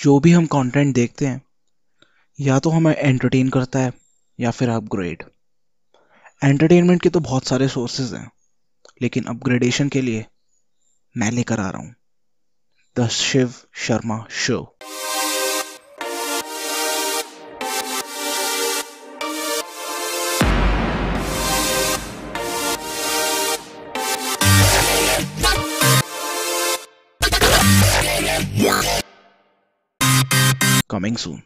जो भी हम कंटेंट देखते हैं, या तो हमें एंटरटेन करता है, या फिर अपग्रेड एंटरटेनमेंट के तो बहुत सारे सोर्सेज हैं, लेकिन अपग्रेडेशन के लिए मैं लेकर आ रहा हूँ। The Shiv Sharma show coming soon